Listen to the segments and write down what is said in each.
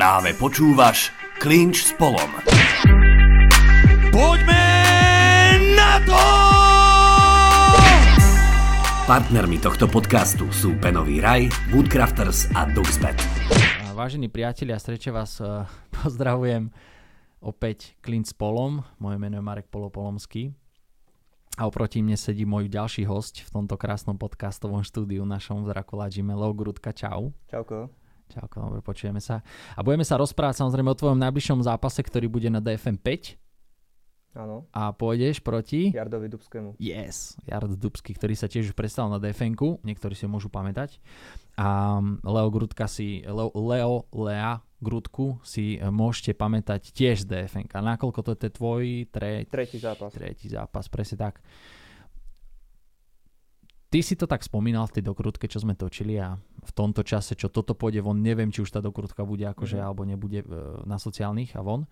Práve počúvaš Klinč s Polom. Poďme na to! Partnermi tohto podcastu sú Penový raj, Woodcrafters a Duxbet. Vážení priatelia, sreče vás eh, pozdravujem opäť Klinč s Polom. Moje meno je Marek Polopolomský. A oproti mne sedí môj ďalší host v tomto krásnom podcastovom štúdiu našom v Drakula Gime, Grudka, čau. Čauko. Čauko, dobre, počujeme sa. A budeme sa rozprávať samozrejme o tvojom najbližšom zápase, ktorý bude na DFM 5. Áno. A pôjdeš proti? Jardovi Dubskému. Yes, Jard Dubský, ktorý sa tiež už predstavil na DFN-ku, niektorí si ho môžu pamätať. A Leo Grudka si, Leo, Leo Lea Grudku si e, môžete pamätať tiež z DFN-ka. Nakoľko to je tvoj tre... Tretí zápas. tretí zápas, presne tak. Ty si to tak spomínal v tej dokrutke, čo sme točili a v tomto čase, čo toto pôjde von, neviem, či už tá dokrutka bude akože, Mhm. alebo nebude e, na sociálnych a von,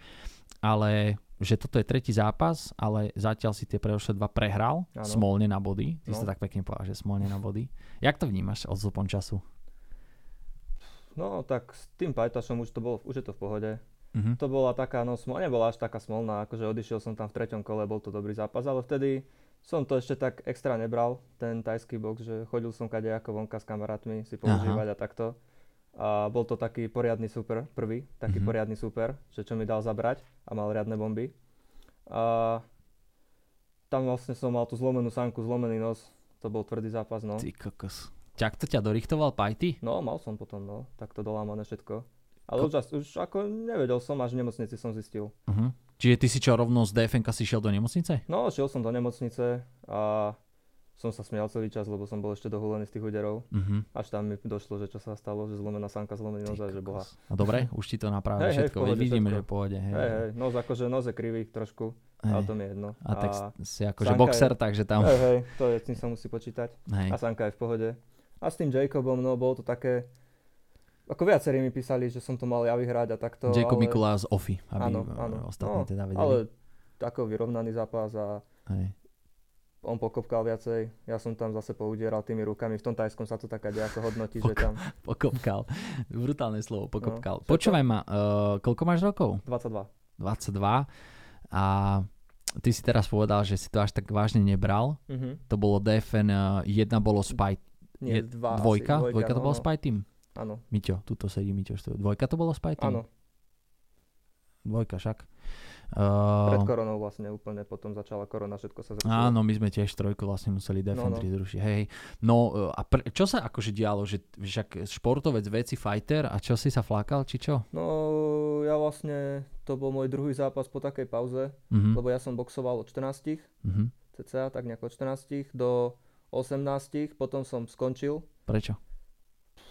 ale že toto je tretí zápas, ale zatiaľ si tie predošlé dva prehral, Áno. smolne na body, ty si No. to tak pekne povedal, že smolne na body. Jak to vnímaš odzupom času? No tak s tým Pajtašom už to bolo, už je to v pohode. Mhm. To bola taká, no smol, nebola až taká smolná, akože odišiel som tam v treťom kole, bol to dobrý zápas, ale vtedy som to ešte tak extra nebral, ten tajský box, že chodil som kade ako vonka s kamarátmi si používať a takto. A bol to taký poriadny super, prvý, taký Mhm. poriadny super, že čo mi dal zabrať a mal riadne bomby. A tam vlastne som mal tú zlomenú sánku, zlomený nos, to bol tvrdý zápas, no. Ty kokos. Ťak to ťa dorichtoval Pajty? No, mal som potom, no, takto dolámané všetko. Ale Ko- už, už ako nevedel som, až v nemocnici som zistil. Uh-huh. Čiže ty si čo rovno z DFN si šiel do nemocnice? No, šiel som do nemocnice a som sa smial celý čas, lebo som bol ešte dohulený z tých úderov. Uh-huh. Až tam mi došlo, že čo sa stalo, že zlomená sánka, zlomený nos a že boha. No dobre, už ti to hej, v všetko, pohode, veď vidíme, všetko. že pohode. Hej, Hej, hej, nos akože nos je krivý trošku, ale to mi je jedno. A tak si akože Sanka boxer, je- takže tam... Hej, hej, to je, s tým sa musí počítať. Hej. A Sanka je v pohode. A s tým Jacobom, no, bolo to také... Ako viacerí mi písali, že som to mal ja vyhrať a takto, Jacob ale... Mikulá z Ofy, aby Áno, eh, áno. ostatní No, teda vedeli. Ale ako vyrovnaný zápas a Hej. on pokopkal viacej, ja som tam zase poudieral tými rukami, v tom tajskom sa to taká nejako hodnotí, že tam Pokopkal. Brutálne slovo, pokopkal. No, Počúvaj ma, uh, koľko máš rokov? 22. 22. A ty si teraz povedal, že si to až tak vážne nebral. Mhm. To bolo DFN, uh, jedna bolo Spy... Nie, dva dvojka? asi. Dvojka to no, bolo no. Spy Team? Áno, Miťo, tuto sedí Miťo. Dvojka to bolo Spy Team? áno, Dvojka však. pred Uh, koronou vlastne úplne, potom začala korona, všetko sa zrušilo. Áno, my sme tiež trojku vlastne museli Defend No, no. 3 zrušiť. Hej. No a pr- čo sa akože dialo? Že však športovec, veci, fighter a čo si sa flákal, či čo? No, ja vlastne, to bol môj druhý zápas po takej pauze, Mhm. lebo ja som boxoval od 14, Mhm. cca, tak nejako od 14 do 18, potom som skončil, Prečo?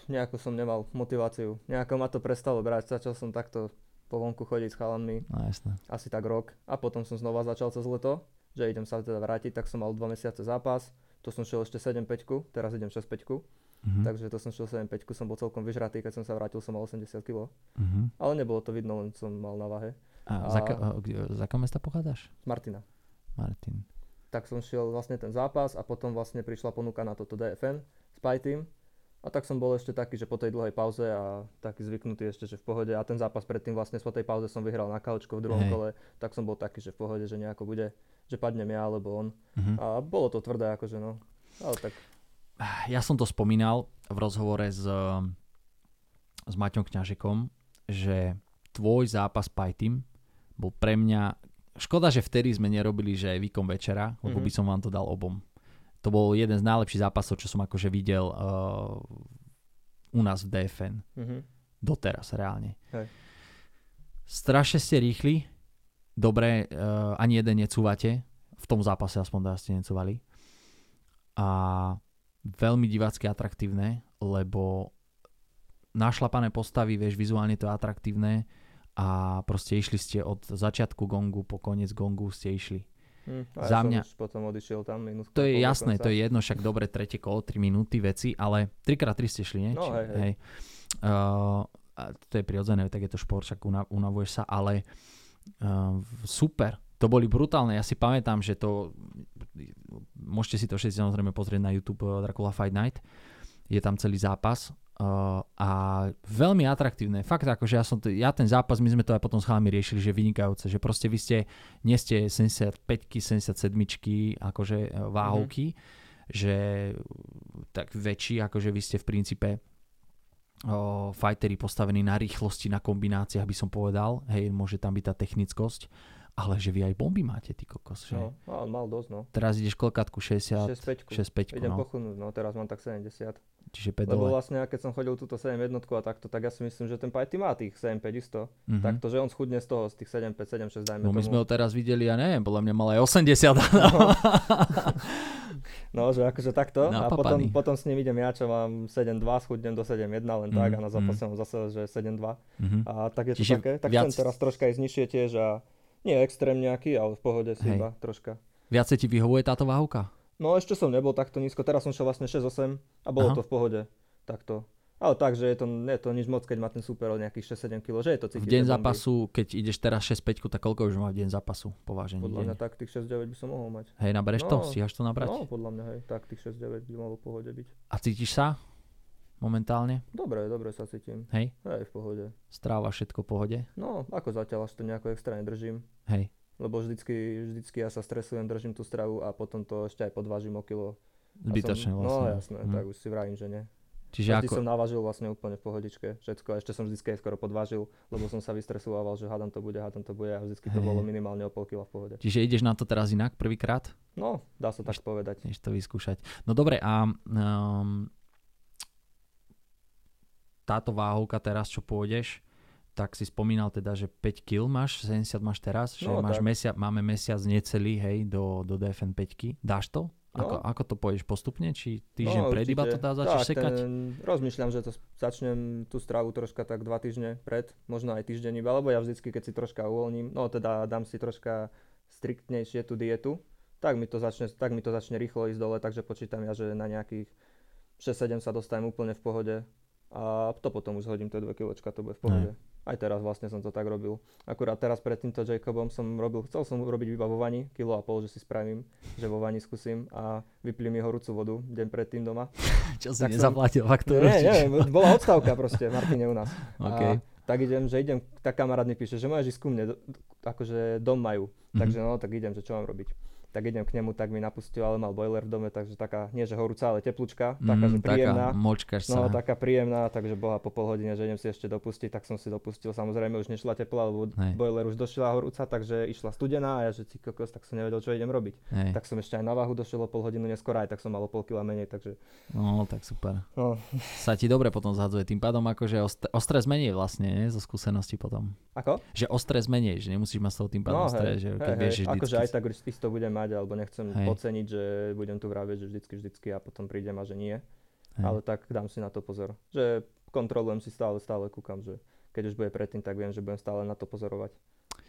Nejako som nemal motiváciu, nejako ma to prestalo brať, začal som takto po vonku chodiť s chalanmi, No jasné. asi tak rok a potom som znova začal cez leto, že idem sa teda vrátiť, tak som mal 2 mesiace zápas, to som šiel ešte 7-5, teraz idem 6-5, Mhm. takže to som šiel 7-5, som bol celkom vyžratý, keď som sa vrátil, som mal 80 kg, Mhm. ale nebolo to vidno, len som mal na váhe. A, A- Za, ka- z akého mesta pochádzaš? Z Martina. Martin. Tak som šiel vlastne ten zápas a potom vlastne prišla ponuka na toto DFN, Spy Team. A tak som bol ešte taký, že po tej dlhej pauze a taký zvyknutý ešte, že v pohode. A ten zápas predtým vlastne po tej pauze som vyhral na kaučko v druhom Hej. kole, tak som bol taký, že v pohode, že nejako bude, že padnem ja alebo on. Mhm. A bolo to tvrdé akože no. Ale tak Ja som to spomínal v rozhovore s, s Maťom Kňažekom, že tvoj zápas Team bol pre mňa... Škoda, že vtedy sme nerobili, že výkon večera, lebo Mhm. by som vám to dal obom. To bol jeden z najlepších zápasov, čo som akože videl uh, u nás v DFN. mhm. Doteraz, reálne. Hej. Strašne ste rýchli, dobre, uh, ani jeden necúvate, v tom zápase aspoň teda ste necúvali. A veľmi divácky atraktívne, lebo našlapané postavy, vieš, vizuálne to je atraktívne a proste išli ste od začiatku gongu po koniec gongu ste išli. Hm. A Za ja som mňa- už potom odišiel tam minútku. To je jasné, to je jedno, však dobre, tretie kolo, 3 minúty veci, ale 3x3 ste šli, nie? No, hej, hej. Uh, a to je prirodzené, tak je to šport, však una, unavuješ sa, ale uh, super, to boli brutálne, ja si pamätám, že to, môžete si to všetci samozrejme pozrieť na YouTube uh, Dracula Fight Night, je tam celý zápas uh, a veľmi atraktívne. Fakt akože ja, som t- ja ten zápas, my sme to aj potom s chalami riešili, že vynikajúce, že proste vy ste, nie ste 75 77 akože e, váhovky, mm-hmm. že tak väčší, akože vy ste v princípe o, fighteri postavení na rýchlosti, na kombináciách by som povedal, hej, môže tam byť tá technickosť, ale že vy aj bomby máte, ty kokos, že? No, no mal dosť, no. Teraz ideš koľkátku 60, 6-5. 6-5, Idem no. pochudnúť, no teraz mám tak 70. Čiže 5 Lebo dole. vlastne, keď som chodil túto 7 jednotku a takto, tak ja si myslím, že ten Pajty má tých 7-5 isto. Mhm. Takto, že on schudne z toho, z tých 7-5, 7-6, dajme No my tomu. sme ho teraz videli, ja neviem, podľa mňa mal aj 80. No, že akože takto. a potom, potom s ním idem ja, čo mám 7-2, schudnem do 7-1 len tak Mhm, a na zápase mám zase, že 7-2. Mhm. A tak je to Čiže také. Tak viac- teraz troška ísť nižšie tiež a nie extrém nejaký, ale v pohode si Hej. iba troška. Viacej ti vyhovuje táto váhovka? No ešte som nebol takto nízko, teraz som šiel vlastne 6-8 a bolo Aha. to v pohode. Takto. Ale tak, že je to, je to nič moc, keď má ten super o nejakých 6-7 kg, že je to V cítiť. deň tie bomby. zápasu, keď ideš teraz 6-5, tak koľko už má v deň zápasu povážený Podľa deň? mňa tak tých 6-9 by som mohol mať. Hej, nabereš to? No. Stíhaš to nabrať? No, podľa mňa, hej, tak tých 6-9 by mohlo v pohode byť. A cítiš sa momentálne? Dobre, dobre sa cítim. Hej? Hej, v pohode. Stráva všetko v pohode? No, ako zatiaľ, až to nejako extra nedržím. Hej. Lebo vždycky, vždycky ja sa stresujem, držím tú stravu a potom to ešte aj podvážim o kilo. Zbytočne som, vlastne. No jasné, Hm. tak už si vravím, že nie. Čiže Vždy ako... som navážil vlastne úplne v pohodičke, všetko. A ešte som vždy aj skoro podvážil, lebo som sa vystresovával, že hádam to bude, hádam to bude a vždycky to Hej. bolo minimálne o pol kila v pohode. Čiže ideš na to teraz inak prvýkrát? No, dá sa tak povedať. Ideš to vyskúšať. No dobre, a um, táto váhovka teraz, čo pôjdeš, tak si spomínal teda, že 5 kg máš, 70 máš teraz, že No, máš tak. mesia, máme mesiac necelý, hej, do, do DFN 5 Dáš to? Ako, No. ako to pôjdeš postupne? Či týždeň no, pred iba to dá, začneš tak, sekať? Ten, rozmýšľam, že to začnem tú stravu troška tak dva týždne pred, možno aj týždeň iba, lebo ja vždycky, keď si troška uvoľním, no teda dám si troška striktnejšie tú dietu, tak mi to začne, tak mi to začne rýchlo ísť dole, takže počítam ja, že na nejakých 6-7 sa dostanem úplne v pohode a to potom už hodím tie 2 kiločka, to bude v pohode. Aj teraz vlastne som to tak robil. Akurát teraz pred týmto Jacobom som robil, chcel som robiť iba vo vani, kilo a pol, že si spravím, že vo vani skúsim a vyplím mi horúcu vodu deň predtým doma. Čo si tak som- nezaplatil faktúru? Nie, nie, bola odstavka proste Martine u nás. OK. A tak idem, že idem, tak kamarát mi píše, že môžeš ísť ku mne, akože dom majú. Mhm. Takže no, tak idem, že čo mám robiť. Tak idem k nemu, tak mi napustil, ale mal boiler v dome, takže taká, nie že horúca, ale teplúčka, taká, že Mm, príjemná. Taká močkaš sa. No, taká príjemná, takže bola po pol hodine, že idem si ešte dopustiť, tak som si dopustil. Samozrejme už nešla teplá, lebo Hej. boiler už došla horúca, takže išla studená a ja, že si kokos, tak som nevedel, čo idem robiť. Hej. Tak som ešte aj na váhu došiel o pol hodinu neskôr, aj tak som mal o pol kila menej, takže No, tak super. no, Sa ti dobre potom zhadzuje. Tým pádom akože o, st- o stres menej vlastne, nie? zo skúsenosti potom. ako? Že o stres menej, že nemusíš mať toho tým pádom stres, že keď vieš, že vždycky... akože aj tak už isto budem mať, alebo nechcem Hej. podceniť, že budem tu vraviť, že vždycky, vždycky a potom prídem a že nie. Hej. Ale tak dám si na to pozor. Že kontrolujem si stále, stále kúkam, že keď už bude predtým, tak viem, že budem stále na to pozorovať,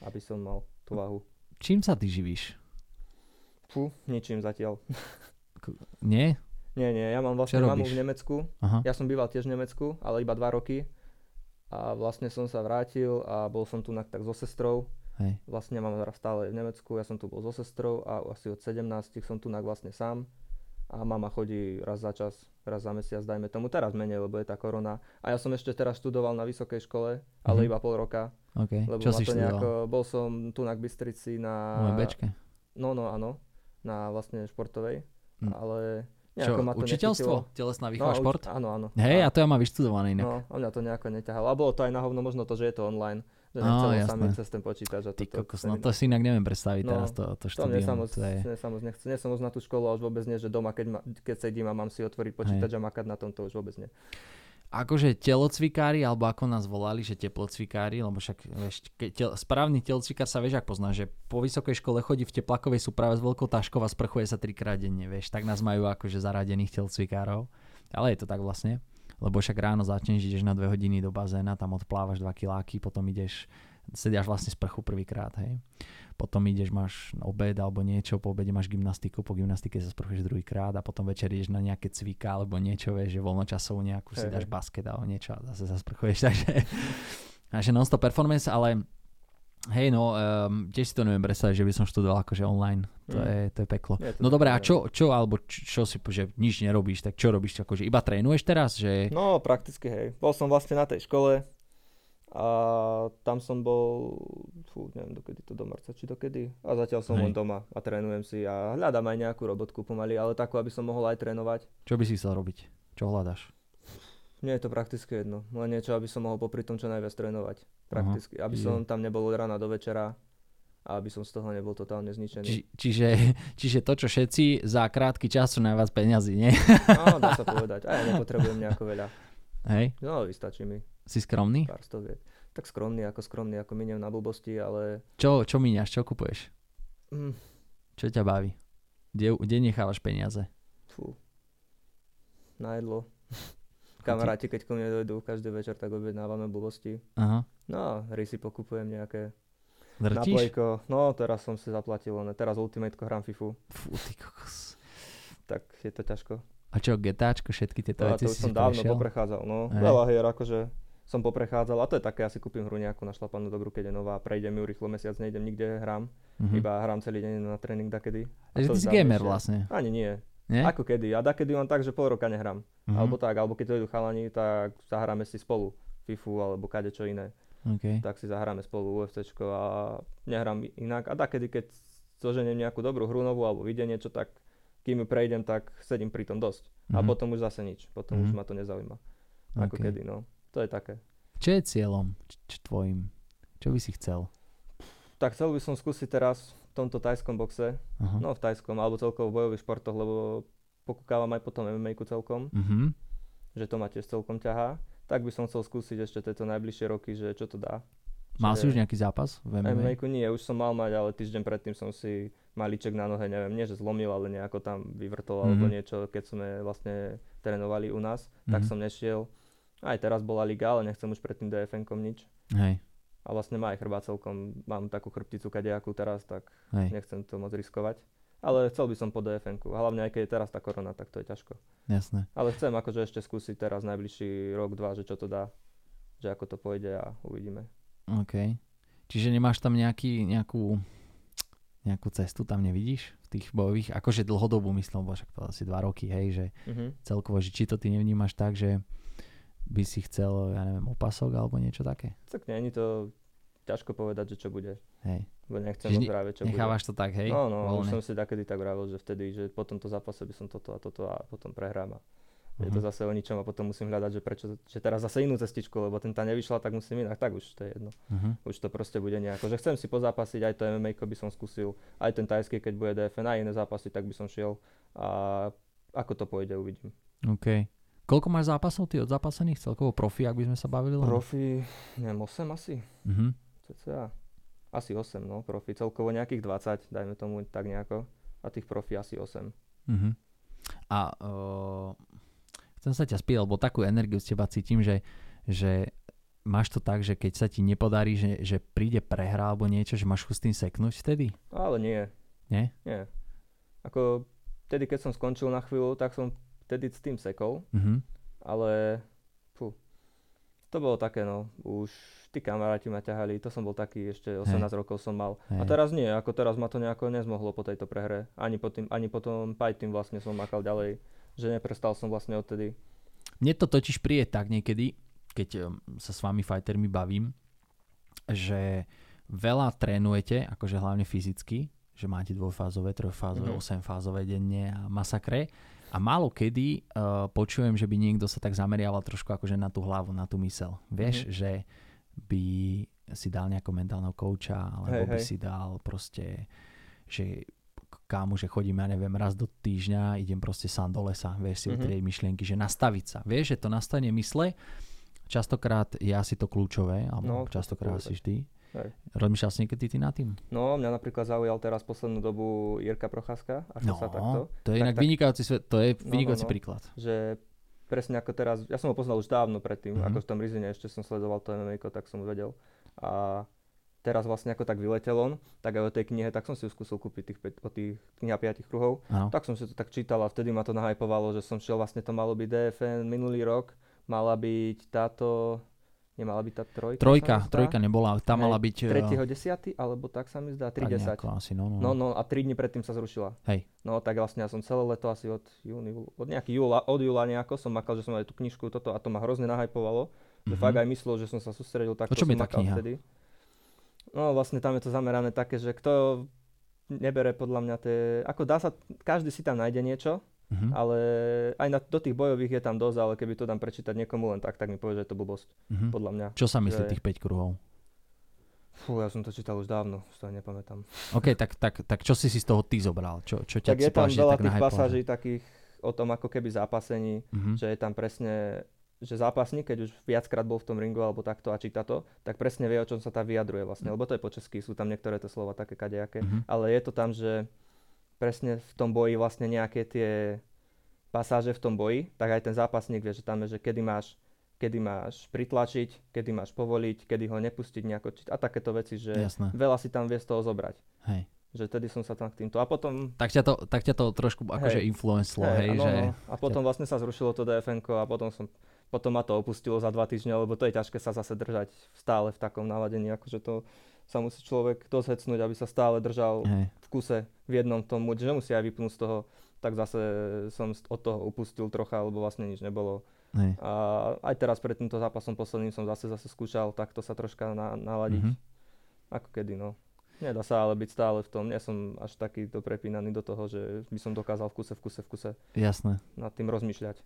aby som mal tú váhu. Čím sa ty živíš? Fú, ničím zatiaľ. Nie? Nie, nie, ja mám vlastne mamu v Nemecku. Aha. Ja som býval tiež v Nemecku, ale iba dva roky. A vlastne som sa vrátil a bol som tu tak so sestrou. Hej. Vlastne mám teraz stále v Nemecku, ja som tu bol so sestrou a asi od 17 som tu na vlastne sám. A mama chodí raz za čas, raz za mesiac, dajme tomu. Teraz menej, lebo je tá korona. A ja som ešte teraz študoval na vysokej škole, ale Mhm. iba pol roka. OK. Lebo Čo si to nejako, bol som tu na Bystrici na... UMBčke? No, no, áno. Na vlastne športovej. Hm. Ale nejako to učiteľstvo? nechytilo. Telesná výchova, uč- šport? Áno, áno. Hej, A- to ja mám vyštudované inak. No, a mňa to nejako neťahalo. A bolo to aj na možno to, že je to online. Že nechcelo jasné. sami cez ten počítač. A Ty toto, kokos, to no to si inak neviem predstaviť No, teraz to, to to štúdium. samoz, To je... mne samoz nechce. Nie som moc na tú školu a už vôbec nie, že doma, keď, ma, keď sedím a mám si otvoriť počítač a makať na tom, to už vôbec nie. Akože telocvikári, alebo ako nás volali, že teplocvikári, lebo však vieš, tel, správny telocvikár sa vieš, ak pozná, že po vysokej škole chodí v teplakovej súprave s veľkou taškou a sprchuje sa trikrát denne, vieš, tak nás majú akože zaradených telocvikárov. Ale je to tak vlastne, lebo však ráno začneš, ideš na dve hodiny do bazéna, tam odplávaš 2 kiláky, potom ideš, sediaš vlastne sprchu prvýkrát, hej. Potom ideš, máš obed alebo niečo, po obede máš gymnastiku, po gymnastike sa sprchuješ druhýkrát a potom večer ideš na nejaké cvika alebo niečo, vieš, že voľnočasovú nejakú si dáš basket alebo niečo a zase sa sprchuješ, takže, takže non-stop performance, ale Hej, no, um, tiež si to neviem predstaviť, že by som študoval akože online. To, Mm. je, to je peklo. Nie, to No dobré, a čo, čo alebo čo, čo si, že nič nerobíš, tak čo robíš? Akože iba trénuješ teraz? Že... No, prakticky hej. Bol som vlastne na tej škole a tam som bol, fú, neviem dokedy to do marca, či dokedy. A zatiaľ som Hej. len doma a trénujem si a hľadám aj nejakú robotku pomaly, ale takú, aby som mohol aj trénovať. Čo by si chcel robiť? Čo hľadaš? Nie je to prakticky jedno, len niečo, aby som mohol popri tom čo najviac trénovať. Prakticky, aby Je. som tam nebol od rána do večera a aby som z toho nebol totálne zničený. Či, čiže, čiže to, čo všetci za krátky čas sú najviac peňazí, nie? Áno, dá sa povedať. A ja nepotrebujem nejako veľa. Hej, No, vystačí mi si skromný? pár stoviek. Tak skromný ako skromný, ako miniem na blbosti, ale... Čo, čo míňaš, čo kupuješ? Mm, Čo ťa baví? Kde, kde nechávaš peniaze? fú. Na jedlo. Kamaráti, keď ku mne dojdú každý večer, tak objednávame blbosti. Aha. No, rysy pokupujem nejaké. Drtíš? Naplejko. No, teraz som si zaplatil, len teraz Ultimateko hrám FIFU. Fú, ty kokos. Tak je to ťažko. A čo, GTAčko, všetky tieto To, a veci to už si som si dávno prešiel? poprechádzal, no. Hej. Veľa hier, akože som poprechádzal. A to je také, ja si kúpim hru nejakú našlapanú dobrú, keď je nová. Prejdem ju rýchlo mesiac, nejdem nikde, hrám. Mhm. Iba hrám celý deň na tréning dakedy. A Takže ty si gamer vlastne, Ani nie. Nie? Ako kedy. A dakedy len tak, že pol roka nehrám. Mhm. Alebo tak, alebo keď dojdú chalani, tak zahráme si spolu FIFU alebo kade čo iné. Okay. Tak si zahráme spolu UFCčko a nehrám inak. A dakedy, keď zoženiem nejakú dobrú hru novú alebo vidie niečo, tak kým ju prejdem, tak sedím pri tom dosť. A Mhm. potom už zase nič. Potom už Mhm. ma to nezaujíma. Ako Ok. kedy, no. To je také. Čo je cieľom č- č- tvojim? Čo by si chcel? Tak chcel by som skúsiť teraz tomto tajskom boxe, Aha. no v tajskom, alebo celkovo v bojových športoch, lebo pokúkávam aj potom MMA-ku celkom, Mhm. že to ma tiež celkom ťahá. Tak by som chcel skúsiť ešte tieto najbližšie roky, že čo to dá. Mal si Že- už nejaký zápas v MMA? MMA-ku nie, už som mal mať, ale týždeň predtým som si malíček na nohe, neviem, nie že zlomil, ale nejako tam vyvrtol alebo Mhm. niečo, keď sme vlastne trénovali u nás, tak Mhm. som nešiel. Aj teraz bola liga, ale nechcem už predtým DFN-kom nič. Hej, A vlastne má aj chrbát celkom, mám takú chrbticu kadejakú teraz, tak hej, nechcem to moc riskovať. Ale chcel by som po DFN-ku, a hlavne aj keď je teraz tá korona, tak to je ťažko. jasné. Ale chcem akože ešte skúsiť teraz najbližší rok, dva, že čo to dá, že ako to pôjde a uvidíme. OK. Čiže nemáš tam nejaký, nejakú, nejakú cestu tam nevidíš v tých bojových? Akože dlhodobú myslím, lebo však povedal si dva roky, hej, že Mhm. celkovo, že či to ty nevnímaš tak, že by si chcel, ja neviem, opasok alebo niečo také? Tak nie je to ťažko povedať, že čo bude. Hej. Lebo nechcem Čiže vraviť, čo Nechávaš to tak, hej? bude. No, no, už voľne? som si takedy tak vravil, že vtedy, že po tomto zápase by som toto a toto a potom prehrám. A je to Mhm. zase o ničom a potom musím hľadať, že prečo, že teraz zase inú cestičku, lebo ten tá nevyšla, tak musím inak, tak už to je jedno. Mhm. Už to proste bude nejako, že chcem si pozápasiť, aj to MMA by som skúsil, aj ten tajský, keď bude DFN, aj iné zápasy, tak by som šiel a ako to pôjde, uvidím. OK. Koľko máš zápasov ty od zápasených? Celkovo profi, ak by sme sa bavili? len? Profi, neviem, 8 asi, Mhm. Cca. Asi 8, no, profi, celkovo nejakých 20, dajme tomu tak nejako. A tých profi asi 8. Mhm. A uh, chcem sa ťa spýtať, lebo takú energiu z teba cítim, že, že máš to tak, že keď sa ti nepodarí, že, že príde prehra alebo niečo, že máš chuť s tým seknúť vtedy? Ale nie, Nie? nie. Ako, vtedy keď som skončil na chvíľu, tak som vtedy s tým sekol, Mhm. ale to bolo také no, už tí kamaráti ma ťahali, to som bol taký, ešte 18 rokov som mal. A Hej. teraz nie, ako teraz ma to nejako nezmohlo po tejto prehre, ani po, tým, ani po tom tým vlastne som makal ďalej, že neprestal som vlastne odtedy. Mne to totiž príde tak niekedy, keď um, sa s vami fightermi bavím, že veľa trénujete, akože hlavne fyzicky, že máte dvojfázové, trojfázové, Mhm. osemfázové denne a masakre. A málo kedy uh, počujem, že by niekto sa tak zameriaval trošku akože na tú hlavu, na tú mysel. Vieš, Mhm. že by si dal nejakého mentálneho kouča, alebo Hej, by hej. si dal proste, že kámo, že chodím, ja neviem, raz do týždňa, idem proste sám do lesa, vieš si Mhm. mm-hmm. myšlienky, že nastaviť sa. Vieš, že to nastavenie mysle, častokrát je asi to kľúčové, alebo No, to častokrát asi vždy. Hej. Rozmýšľal si niekedy ty nad tým? No, mňa napríklad zaujal teraz poslednú dobu Jirka Procházka, až No, sa takto. to je Tak- inak tak- vynikajúci, svet, to je no, vynikajúci no. príklad. že presne ako teraz, ja som ho poznal už dávno predtým, Mhm. mm-hmm. ako v tom Rizine ešte som sledoval to MMA, tak som vedel. A teraz vlastne ako tak vyletel on, tak aj o tej knihe, tak som si ju skúsil kúpiť tých, o tých kniha 5 kruhov. Áno. Tak som si to tak čítal a vtedy ma to nahypovalo, že som šiel, vlastne to malo byť DFN minulý rok, mala byť táto, Nemala byť tá trojka? Trojka, trojka nebola, tam Hej, mala byť... eh, 3.10. alebo tak sa mi zdá, tak 3.10. nejako asi, no, no, No, no a 3 dní predtým sa zrušila. Hej. No tak vlastne ja som celé leto asi od júni, od nejaký júla, od júla nejako som makal, že som aj tú knižku toto a to ma hrozne nahajpovalo. Že Mhm. fakt aj myslel, že som sa sústredil tak, O čom som je tá kniha? vtedy. No vlastne tam je to zamerané také, že kto nebere podľa mňa tie, ako dá sa, každý si tam nájde niečo, Mhm. ale aj na, do tých bojových je tam dosť, ale keby to dám prečítať niekomu len tak, tak mi povie, že je to blbosť, Mhm. podľa mňa. Čo sa myslí že- tých 5 kruhov? Fú, ja som to čítal už dávno, už to nepamätám. OK, tak, tak, tak čo si si z toho ty zobral? Čo, čo ťa tak je tam že veľa tak tých pasáží takých o tom ako keby zápasení, Mhm. že je tam presne, že zápasník, keď už viackrát bol v tom ringu alebo takto a číta to, tak presne vie, o čom sa tá vyjadruje vlastne, lebo to je po česky, sú tam niektoré tie slova také kadejaké, Mhm. ale je to tam, že presne v tom boji vlastne nejaké tie pasáže v tom boji, tak aj ten zápasník vie, že tam je, že kedy máš kedy máš pritlačiť, kedy máš povoliť, kedy ho nepustiť nejako, či- a takéto veci, že Jasné. veľa si tam vie z toho zobrať. Hej. Že tedy som sa tam k týmto. A potom Tak ťa to, tak ťa to trošku akože influencelo, hej, áno, že... no. A potom vlastne sa zrušilo to dfn a potom som potom ma to opustilo za dva týždne, lebo to je ťažké sa zase držať stále v takom naladení, akože to sa musí človek dosť hecnúť, aby sa stále držal Hej. v kuse v jednom tom, že musí aj vypnúť z toho, tak zase som od toho upustil trocha, lebo vlastne nič nebolo. Hej. A aj teraz pred týmto zápasom posledným som zase zase skúšal takto sa troška na, naladiť, Mhm. ako kedy no. Nedá sa ale byť stále v tom, nie som až takýto prepínaný do toho, že by som dokázal v kuse, v kuse, v kuse Jasné. nad tým rozmýšľať.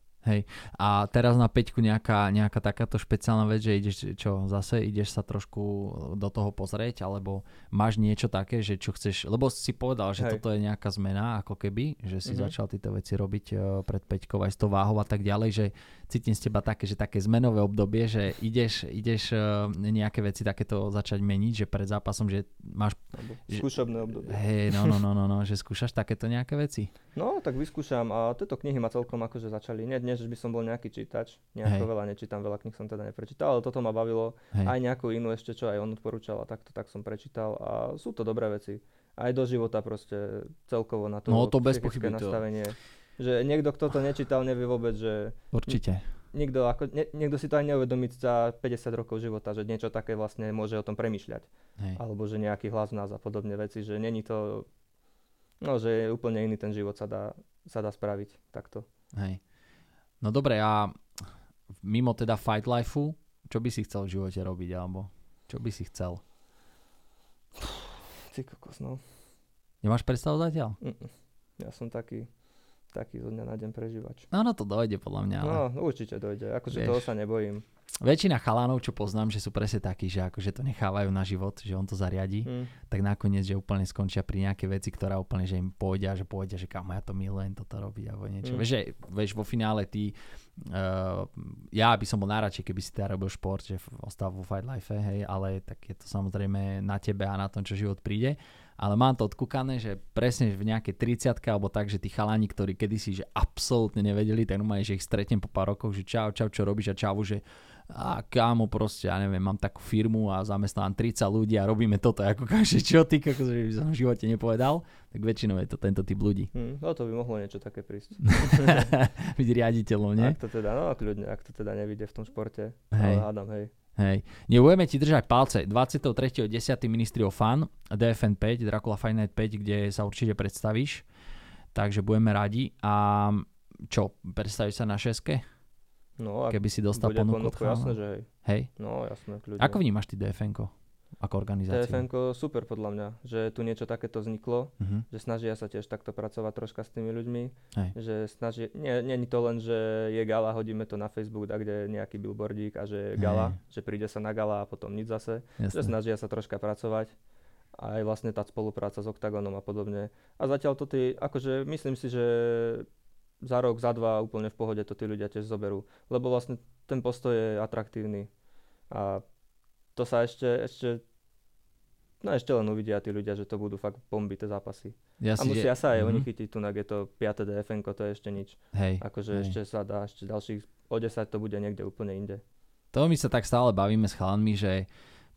A teraz na peťku nejaká, nejaká takáto špeciálna vec, že ideš, čo, zase ideš sa trošku do toho pozrieť, alebo máš niečo také, že čo chceš, lebo si povedal, že Hej. toto je nejaká zmena, ako keby, že si Mhm. začal tieto veci robiť eh, pred peťkou aj s tou váhou a tak ďalej, že cítim z teba také, že také zmenové obdobie, že ideš, ideš eh, nejaké veci takéto začať meniť, že pred zápasom, že máš, Že- skúšobné obdobie. hej, no, no, no, no, no, že skúšaš takéto nejaké veci. No, tak vyskúšam a tieto knihy ma celkom akože začali. Nie dnes, že by som bol nejaký čítač, nejako Hej. veľa nečítam, veľa kníh som teda neprečítal, ale toto ma bavilo. Hej. Aj nejakú inú ešte, čo aj on odporúčal a takto, tak som prečítal a sú to dobré veci. Aj do života proste celkovo na to, No, to bez pochyby, to- nastavenie. Že niekto, kto to nečítal, nevie vôbec, že Určite. nikto, ako, ne, niekto si to aj neuvedomí za 50 rokov života, že niečo také vlastne môže o tom premyšľať. Hej. Alebo že nejaký hlas v nás a podobne veci, že není to, no že je úplne iný ten život sa dá, sa dá spraviť takto. Hej. No dobre, a mimo teda Fight Lifeu, čo by si chcel v živote robiť, alebo čo by si chcel? Ty kokos, no. Nemáš predstavu zatiaľ? Mm-mm. Ja som taký, taký zo dňa na deň prežívač. No, no to dojde podľa mňa. Ale... No, určite dojde, akože Vieš. toho sa nebojím. Väčšina chalánov, čo poznám, že sú presne takí, že akože to nechávajú na život, že on to zariadi, Hm. tak nakoniec, že úplne skončia pri nejaké veci, ktorá úplne, že im pôjde a že povedia, že kam ja to milujem toto robiť alebo niečo. Mm. Vieš, že, vieš, vo finále ty, uh, ja by som bol najradšej, keby si teda robil šport, že ostal vo Fight Life, hej, ale tak je to samozrejme na tebe a na tom, čo život príde. Ale mám to odkúkané, že presne v nejakej 30 alebo tak, že tí chalani, ktorí kedysi že absolútne nevedeli, tak normálne, že ich stretnem po pár rokoch, že čau, čau, čo robíš a čau, že a kámo proste, ja neviem, mám takú firmu a zamestnám 30 ľudí a robíme toto, ako každý, čo ty, ako by som v živote nepovedal, tak väčšinou je to tento typ ľudí. Hm. No to by mohlo niečo také prísť. Byť riaditeľom, nie? Ak to teda, no kľudne, ak to teda nevidie v tom športe. Hej. Ale hádam, hej. Hej. Nebudeme ti držať palce. 23.10. Ministry of Fun, DFN 5, Dracula Night 5, kde sa určite predstavíš. Takže budeme radi. A čo, predstavíš sa na šeske? No, Keby si dostal ponuku jasné, že hej. Hej. No, jasné, kľudne. Ako vnímaš ty DFN-ko? Ako organizáciu? tfn super podľa mňa, že tu niečo takéto vzniklo, Mhm. že snažia sa tiež takto pracovať troška s tými ľuďmi, Hej. že snaží, nie, nie je to len, že je gala, hodíme to na Facebook, tak kde je nejaký billboardík a že je gala, že príde sa na gala a potom nič zase, že Jasné. snažia sa troška pracovať a aj vlastne tá spolupráca s Octagonom a podobne. A zatiaľ to tí, akože myslím si, že za rok, za dva úplne v pohode to tí ľudia tiež zoberú, lebo vlastne ten postoj je atraktívny a to sa ešte, ešte No ešte len uvidia tí ľudia, že to budú fakt bomby, tie zápasy. Ja a si, musia sa aj Mhm. oni chytiť, tu je to 5. DFN, to je ešte nič. Hej, Akože hej. ešte sa dá, ešte ďalších o 10 to bude niekde úplne inde. To my sa tak stále bavíme s chalanmi, že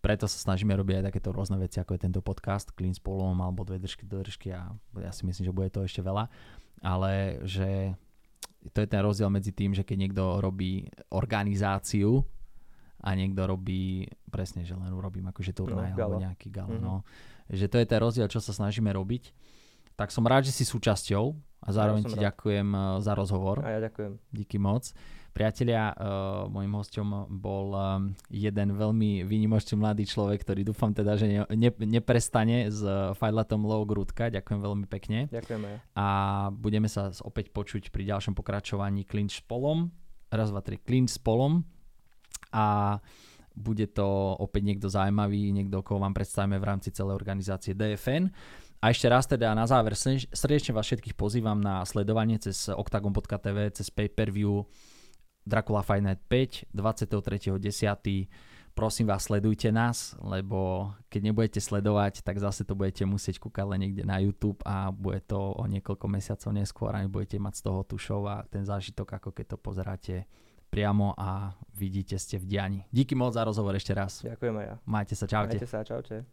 preto sa snažíme robiť aj takéto rôzne veci, ako je tento podcast, Clean s polom, alebo dve držky do držky a ja si myslím, že bude to ešte veľa. Ale že to je ten rozdiel medzi tým, že keď niekto robí organizáciu a niekto robí presne, že len urobím akože turnaj No, alebo nejaký gala. Mhm. No. Že to je ten rozdiel, čo sa snažíme robiť. Tak som rád, že si súčasťou a zároveň som ti rád. ďakujem eh, za rozhovor. A ja ďakujem. Díky moc. Priatelia, uh, môjim hosťom bol um, jeden veľmi výnimočný mladý človek, ktorý dúfam teda, že ne, ne, neprestane s uh, Fajlatom Low Grudka. Ďakujem veľmi pekne. Ďakujem aj ja. A budeme sa opäť počuť pri ďalšom pokračovaní Clinch s polom. Raz, dva, tri, Clinch s polom. A bude to opäť niekto zaujímavý, niekto, koho vám predstavíme v rámci celej organizácie DFN. A ešte raz teda na záver srdeč- srdečne vás všetkých pozývam na sledovanie cez octagon.tv, cez pay-per-view Dracula Fight Night 5 23.10. Prosím vás, sledujte nás, lebo keď nebudete sledovať, tak zase to budete musieť kúkať len niekde na YouTube a bude to o niekoľko mesiacov neskôr a nebudete mať z toho show a ten zážitok, ako keď to pozeráte priamo a vidíte ste v diani. Díky moc za rozhovor ešte raz. Ďakujem aj ja. Majte sa, čaute. Majte sa, čaute.